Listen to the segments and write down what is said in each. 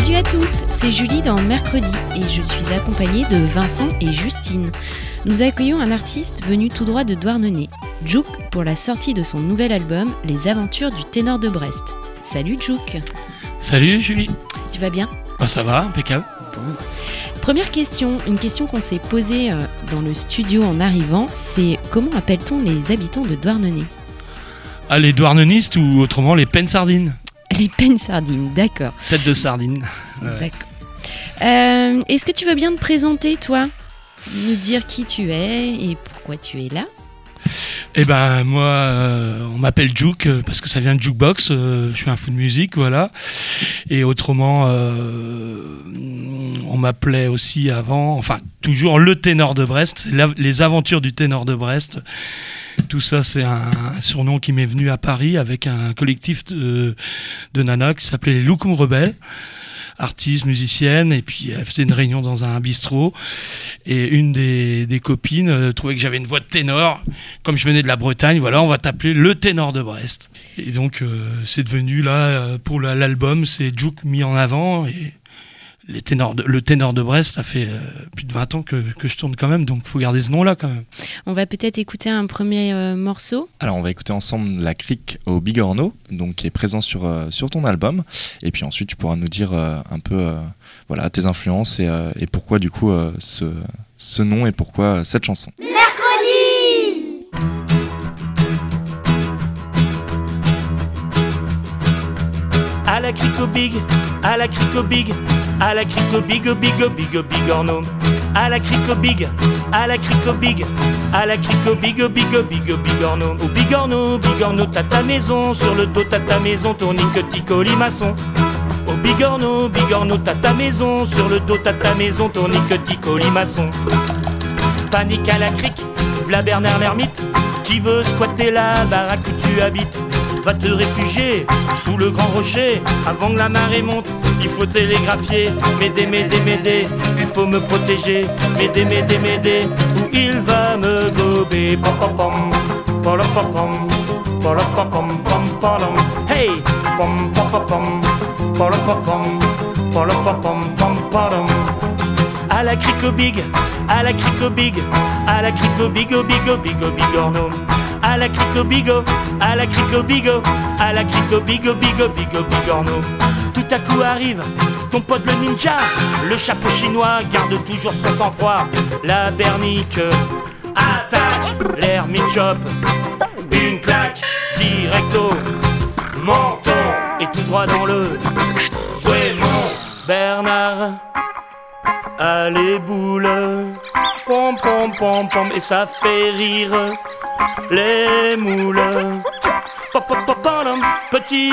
Salut à tous, c'est Julie dans Mercredi et je suis accompagnée de Vincent et Justine. Nous accueillons un artiste venu tout droit de Douarnenez, Jouk, pour la sortie de son nouvel album Les Aventures du ténor de Brest. Salut Jouk, Salut Julie. tu vas bien? Bah, ça va, impeccable. Première question, une question qu'on s'est posée euh, dans le studio en arrivant, c'est comment appelle-t-on les habitants de Douarnenez? Ah, les douarnenistes ou autrement les peines sardines. Les peines sardines, d'accord. Tête de sardine. D'accord. Euh, Est-ce que tu veux bien te présenter, toi? Nous dire qui tu es et pourquoi tu es là? Eh ben moi, euh, on m'appelle Juke euh, parce que ça vient de jukebox. euh, je suis un fou de musique, voilà. Et autrement, on m'appelait aussi avant, enfin toujours le ténor de Brest, la- les aventures du ténor de Brest. Tout ça, c'est un, surnom qui m'est venu à Paris avec un collectif de, de nanas qui s'appelait les Loukoum Rebelles. artiste, musicienne, et puis elle faisait une réunion dans un bistrot. Et une des, des copines euh, trouvait que j'avais une voix de ténor. Comme je venais de la Bretagne, voilà, on va t'appeler le ténor de Brest. Et donc, euh, c'est devenu là, euh, pour la- l'album, c'est Juke mis en avant. Les ténors de- le ténor de Brest, ça fait euh, plus de 20 ans que, que je tourne quand même, donc il faut garder ce nom-là quand même. On va peut-être écouter un premier euh, morceau. Alors on va écouter ensemble la crique au Bigorneau, donc qui est présent sur, euh, sur ton album. Et puis ensuite tu pourras nous dire euh, un peu euh, voilà, tes influences et, euh, et pourquoi du coup euh, ce, ce nom et pourquoi euh, cette chanson. À la crico big, à la crico big, à la crico big, big, big, au big orno. À la crico big, à la crico big, à la crico big, big, big, au big orno. Au big orno, big orno, t'as ta maison, sur le dos t'as ta maison, tournique, tico, limaçon. Au bigorneau, bigorneau, t'as ta maison, sur le dos t'as ta maison, tournique, tico, limaçon. Panique à la crique, v'là Bernard l'ermite, qui veut squatter la baraque où tu habites? Va te réfugier sous le grand rocher avant que la marée monte. Il faut télégraphier, m'aider, m'aider, m'aider. Il faut me protéger, m'aider, m'aider, m'aider. Ou il va me gober. Pom pom pom, pom pom pom, pom pom pom pom. Hey, pom pom pom pom, pom pom pom, pom pom pom pom. À la crico big, à la crico big, à la crico bigo bigo bigo bigorno. À la crico bigo, à la crico bigo, à la crico bigo bigo bigo bigorno. Tout à coup arrive ton pote le ninja, le chapeau chinois garde toujours son sang-froid. La bernique attaque l'ermite shop, une claque directo, menton et tout droit dans le Mon Bernard. Allez boule, pom pom pom pom et ça fait rire les moules. Petit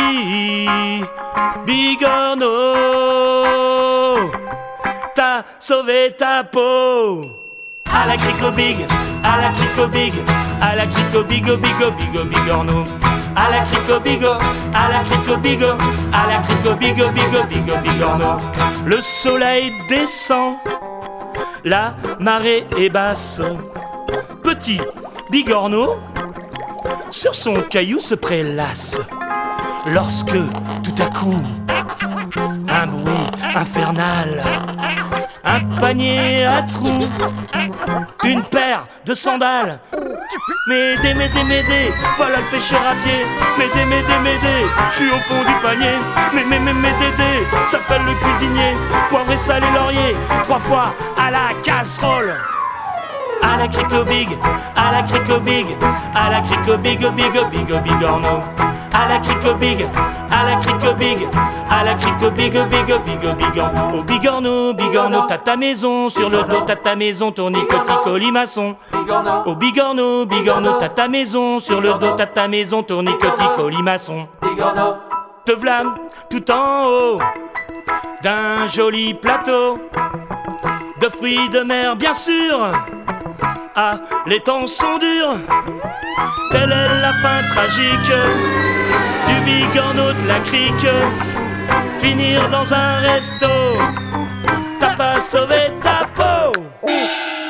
bigorneau, t'as sauvé ta peau. À la crico big, à la crico big, à la crico bigo bigo bigo bigorneau. À la crico bigo, à la crico bigo, à la crico bigo bigo bigo bigorneau. Le soleil descend, la marée est basse. Petit bigorneau, sur son caillou se prélasse. Lorsque tout à coup, un bruit infernal, un panier à trous, une paire de sandales. M'aider, m'aider, m'aider, voilà le pêcheur à pied. M'aider, m'aider, m'aider, je suis au fond du panier. Mais, mais, d'aider, s'appelle le cuisinier. Poivre et et laurier, trois fois à la casserole. À la crico big, à la crico big, à la crico big, big, big, big, orno. À la crico big, à la au big, à la au big, au big, au big, au bigorneau, au bigorneau, bigorneau, t'as ta maison, sur le dos t'as ta maison, tournicotico limaçon. Au bigorneau, bigorneau, t'as ta maison, sur le dos t'as ta maison, tournicotico limaçon. Te vlame tout en haut d'un joli plateau de fruits de mer, bien sûr. Ah, les temps sont durs, telle est la fin tragique du bigorneau de la crique. Finir dans un resto, t'as pas sauvé ta peau.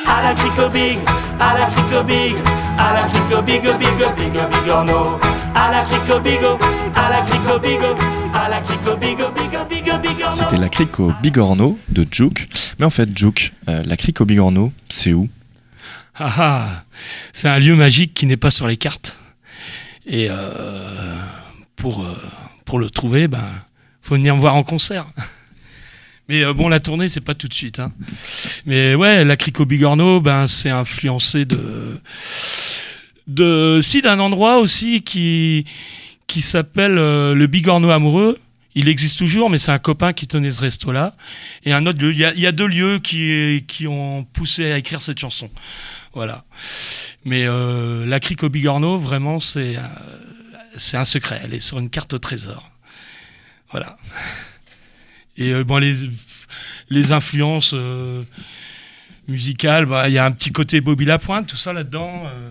À la crique au big, à la crique au big, à la crique au big, big, big, au bigorneau. À la crique au bigo, à la crique au bigo. C'était la crique au Bigorneau de Juke. Mais en fait, Juke, euh, la crique au Bigorneau, c'est où Ah ah, c'est un lieu magique qui n'est pas sur les cartes. Et euh, pour, euh, pour le trouver, ben, faut venir me voir en concert. Mais euh, bon, la tournée, c'est pas tout de suite. hein. Mais ouais, la Crico Bigorneau, ben, c'est influencé de, de, si, d'un endroit aussi qui, qui s'appelle le Bigorneau amoureux. Il existe toujours, mais c'est un copain qui tenait ce resto-là. Et un autre lieu. Il y y a deux lieux qui, qui ont poussé à écrire cette chanson. Voilà. Mais euh, la crique au Bigorneau, vraiment, c'est euh, c'est un secret. Elle est sur une carte au trésor. Voilà. Et euh, bon, les, les influences euh, musicales, bah, il y a un petit côté Bobby Lapointe, tout ça là-dedans. euh,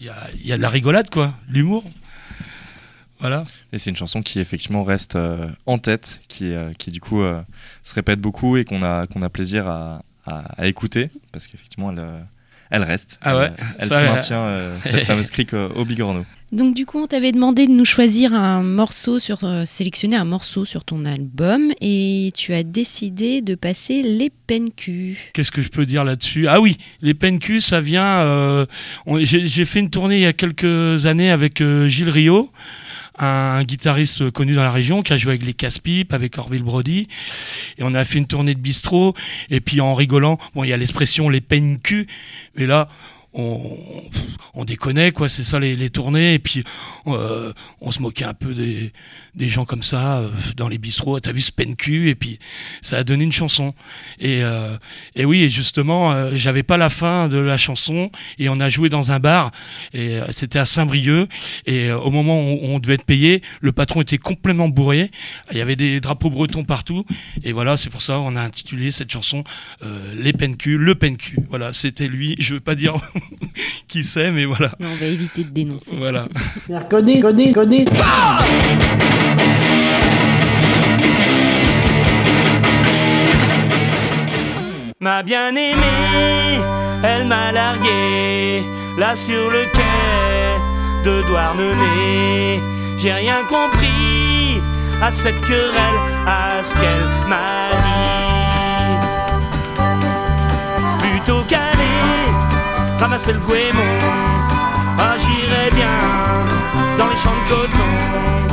Il y, y a de la rigolade, quoi, l'humour. Voilà. Et c'est une chanson qui effectivement reste euh, en tête, qui, euh, qui du coup euh, se répète beaucoup et qu'on a, a plaisir à, à, à écouter, parce qu'effectivement elle, euh, elle reste. Ah ouais, elle, elle ça, se euh, maintient, euh, cette fameuse crique euh, au Bigorneau. Donc du coup, on t'avait demandé de nous choisir un morceau sur euh, sélectionner un morceau sur ton album et tu as décidé de passer les PNQ. Qu'est-ce que je peux dire là-dessus? Ah oui, les PNQ, ça vient. euh, on- J'ai j'ai fait une tournée il y a quelques années avec euh, Gilles Rio, un guitariste connu dans la région qui a joué avec les Casse-Pipes, avec Orville Brody. Et on a fait une tournée de bistrot. Et puis en rigolant, bon, il y a l'expression les PNQ. Mais là, on, on déconnait, quoi. C'est ça les, les tournées. Et puis euh, on se moquait un peu des, des gens comme ça euh, dans les bistrots. T'as vu ce PNQ Et puis ça a donné une chanson. Et, euh, et oui, et justement, euh, j'avais pas la fin de la chanson et on a joué dans un bar et euh, c'était à Saint-Brieuc et euh, au moment où on devait être payé, le patron était complètement bourré. Il y avait des drapeaux bretons partout et voilà, c'est pour ça on a intitulé cette chanson euh, Les PNQ, le PNQ. Voilà, c'était lui. Je veux pas dire qui c'est, mais voilà, Mais on va éviter de dénoncer. voilà. Connais, connais. Ma bien-aimée, elle m'a largué là sur le quai de Douarnenez. J'ai rien compris à cette querelle, à ce qu'elle m'a dit. Plutôt qu'aller ramasser le goémon, ah, bien dans les champs de coton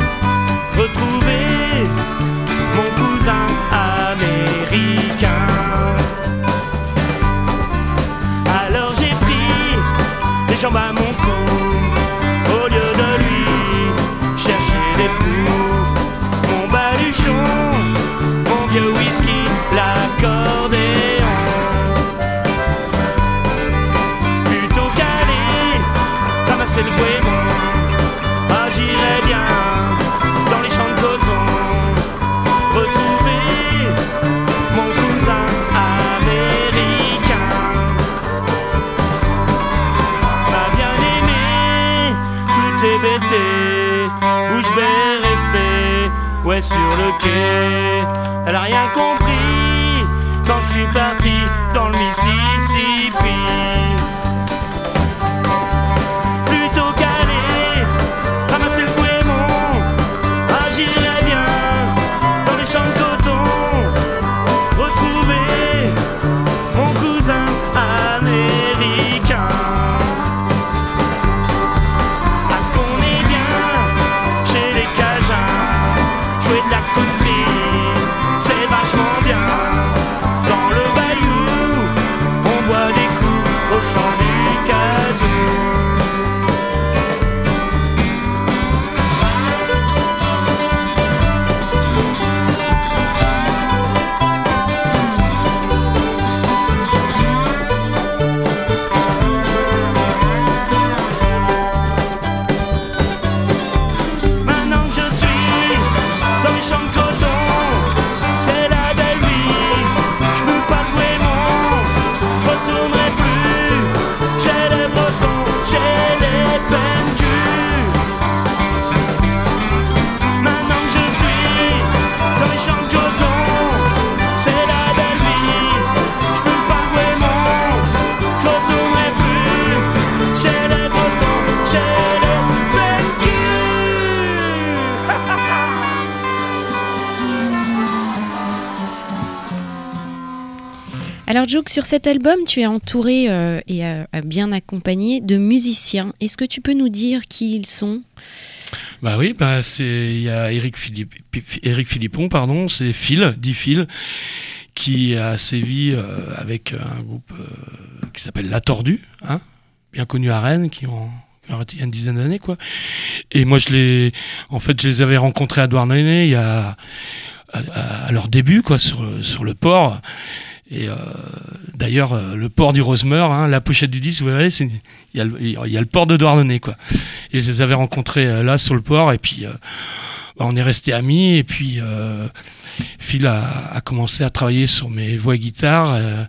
retrouver mon cousin américain. Joke, sur cet album, tu es entouré euh, et euh, bien accompagné de musiciens. Est-ce que tu peux nous dire qui ils sont? Bah oui, bah c'est il y a Eric, Philippe, Eric Philippon, pardon, c'est Phil, dit Phil, qui a sévi euh, avec un groupe euh, qui s'appelle La Tordue, hein, bien connu à Rennes, qui ont il y a une dizaine d'années quoi. Et moi je les, en fait je les avais rencontrés à Douarnenez il y a à- à leur début quoi sur sur le port. Et euh, d'ailleurs, euh, le port du Rosemeur, hein, la pochette du disque, vous voyez, il y, a le- port de Douarnenez, quoi. Et je les avais rencontrés euh, là sur le port, et puis bah, on est restés amis, et puis Phil a, commencé à travailler sur mes voix et guitare, euh,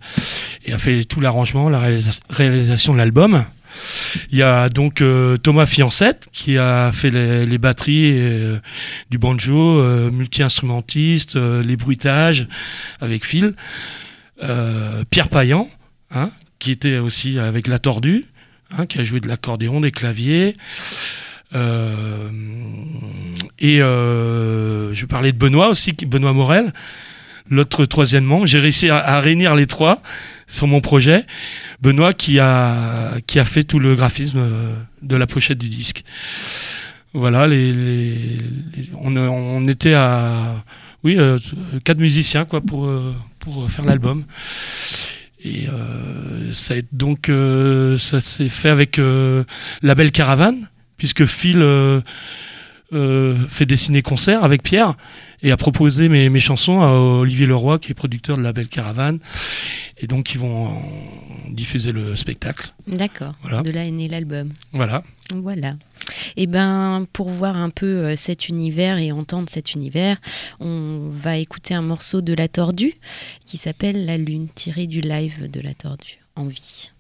et a fait tout l'arrangement, la réalisa- réalisation de l'album. Il y a donc Thomas Fiancette qui a fait les, batteries, du banjo, multi-instrumentiste, les bruitages avec Phil. Euh, Pierre Payan, hein, qui était aussi avec La Tordue, hein, qui a joué de l'accordéon, des claviers. Euh, et euh, je parlais de Benoît aussi, Benoît Morel, l'autre troisième membre. J'ai réussi à, réunir les trois sur mon projet. Benoît qui a, fait tout le graphisme de la pochette du disque. Voilà, on, était à oui, quatre musiciens quoi pour pour faire l'album. Et euh, ça donc euh, ça s'est fait avec euh, la belle caravane puisque Phil euh, euh, fait des ciné-concerts avec Pierre et a proposé mes, mes chansons à Olivier Leroy qui est producteur de la belle caravane et donc ils vont diffuser le spectacle. D'accord. Voilà. De là est né l'album. Voilà. Voilà. Et ben, pour voir un peu euh, cet univers et entendre cet univers, on va écouter un morceau de La Tordue qui s'appelle La Lune, tiré du live de La Tordue, en vie.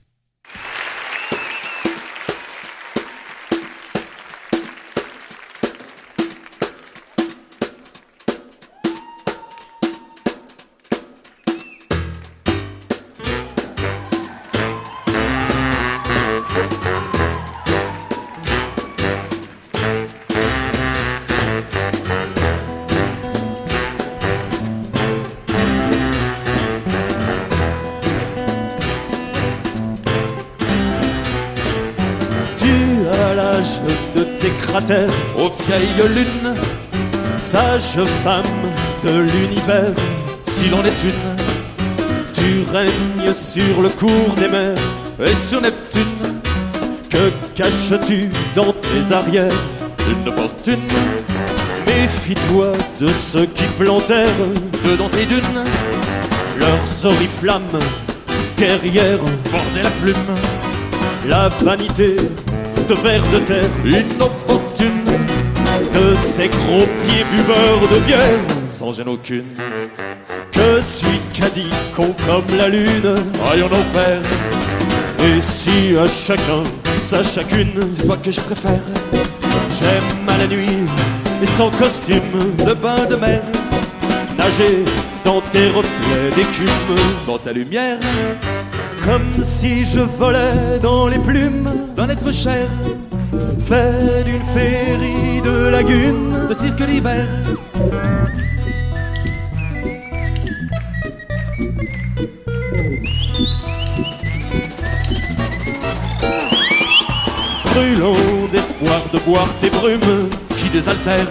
De tes cratères aux vieilles lunes, sage femme de l'univers, si l'on est une. Tu règnes sur le cours des mers et sur Neptune. Que caches-tu dans tes arrières? Une fortune. Méfie-toi de ceux qui plantèrent dedans tes dunes leurs oriflammes guerrières bordaient la plume la vanité de vers de terre. Inopportune de ces gros pieds buveurs de bière. Sans gêne aucune. Je suis caddie con comme la lune, rayon d'enfer. Et si à chacun sa chacune, c'est toi que je préfère? J'aime à la nuit. Et sans costume. De bain de mer, nager dans tes reflets d'écume, dans ta lumière. Comme si je volais dans les plumes d'un être cher, fait d'une féerie de lagune, de cirque l'hiver. Brûlant d'espoir de boire tes brumes qui désaltèrent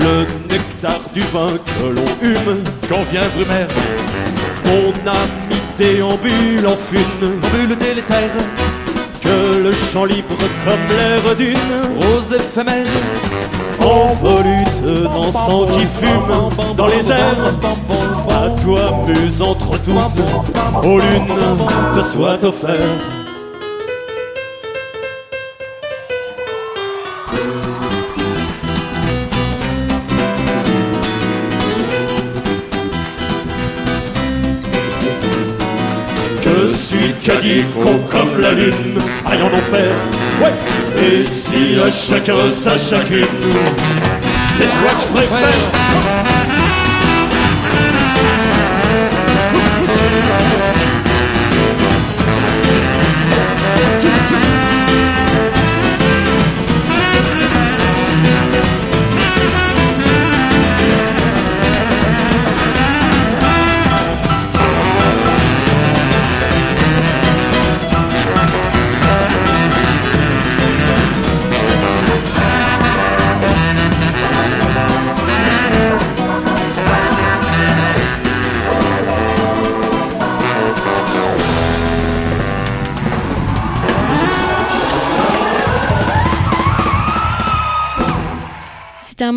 le nectar du vin que l'on hume quand vient Brumaire. Mon amitié ambule en fune, en bulle délétère, que le champ libre comme l'air d'une rose éphémère, en volute dansant qui fume dans les airs. À toi, muse entre toutes, aux lunes te soit offert. Suis caddie con comme la lune, aille en enfer. Ouais. Et si à chacun sa chacune, c'est toi que je préfère.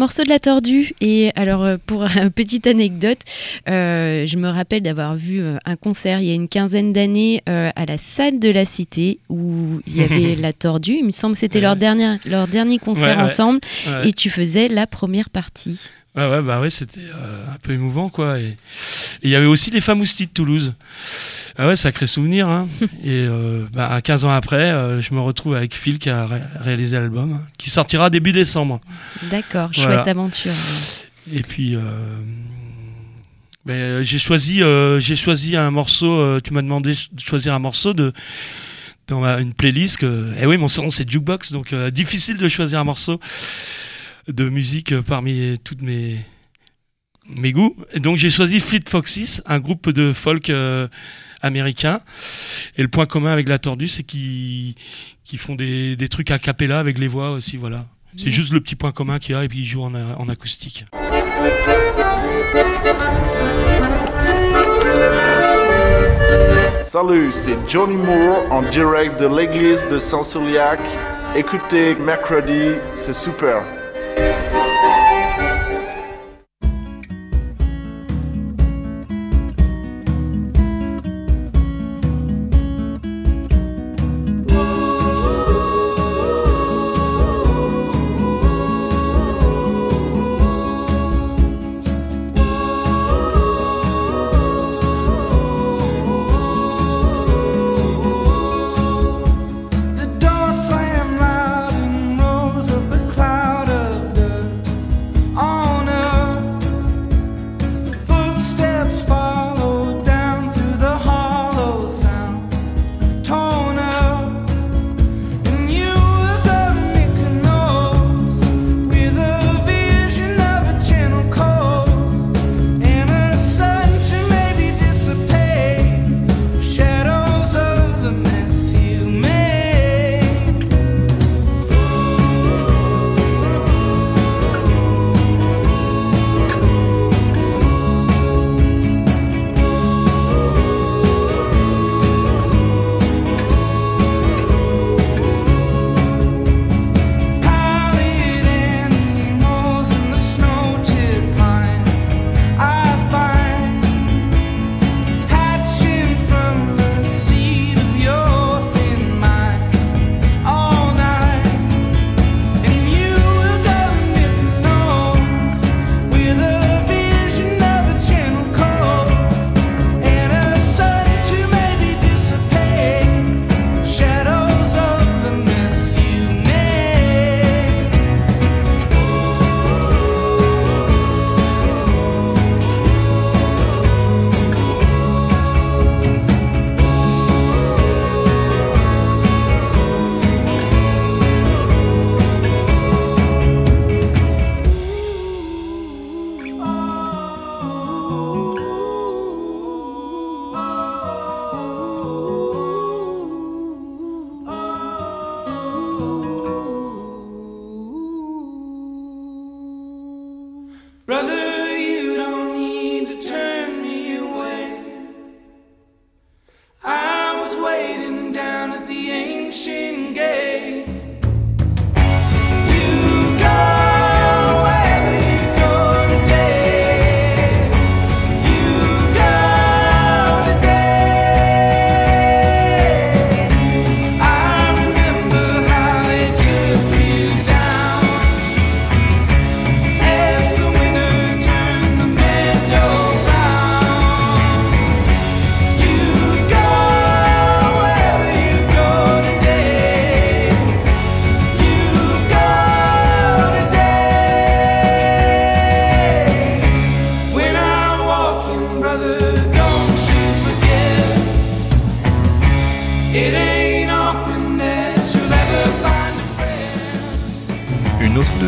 Morceau de La Tordue. Et alors, euh, pour une petite anecdote, euh, je me rappelle d'avoir vu euh, un concert il y a une quinzaine d'années euh, à la salle de la Cité où il y avait La Tordue. Il me semble que c'était leur, dernier, leur dernier concert Ouais, ensemble. Ouais. Et tu faisais la première partie. Ouais, ouais, bah ouais, c'était euh, un peu émouvant, quoi. Et il y avait aussi les Famousti de Toulouse. Ah ouais, sacré souvenir. Hein. et euh, bah, 15 ans après, euh, je me retrouve avec Phil qui a ré- réalisé l'album, hein, qui sortira début décembre. D'accord, Voilà. chouette aventure. Et puis, euh, ben, j'ai choisi, euh, j'ai choisi un morceau. tu m'as demandé de choisir un morceau de dans ma- une playlist. Que, eh oui, mon son c'est jukebox, donc difficile de choisir un morceau de musique parmi toutes mes mes goûts. Et donc j'ai choisi Fleet Foxes, un groupe de folk euh, américain. Et le point commun avec la Tordue, c'est qu'ils font des, des trucs a cappella avec les voix aussi, voilà. C'est juste le petit point commun qu'il y a, et puis ils jouent en, en acoustique. Salut, c'est Johnny Moore en direct de l'église de Saint-Souliac. Écoutez mercredi, c'est super.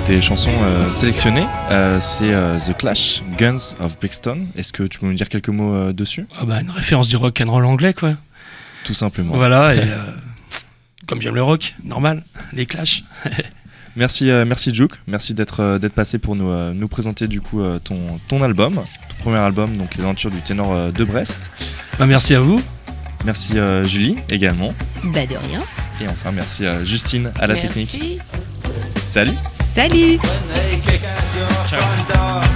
Tes chansons euh, sélectionnées, euh, c'est euh, The Clash, Guns of Brixton. Est-ce que tu peux me dire quelques mots euh, dessus? Ah bah, une référence du rock and roll anglais, quoi. Tout simplement. Voilà, et euh, comme j'aime le rock, normal, les clashs. Merci, euh, merci Juke, merci d'être euh, d'être passé pour nous, euh, nous présenter du coup euh, ton, ton album, ton premier album, donc Les Aventures du Ténor euh, de Brest. Bah, merci à vous. Merci euh, Julie également. Bah de rien. Et enfin merci à Justine à la technique. Salut. Salut. When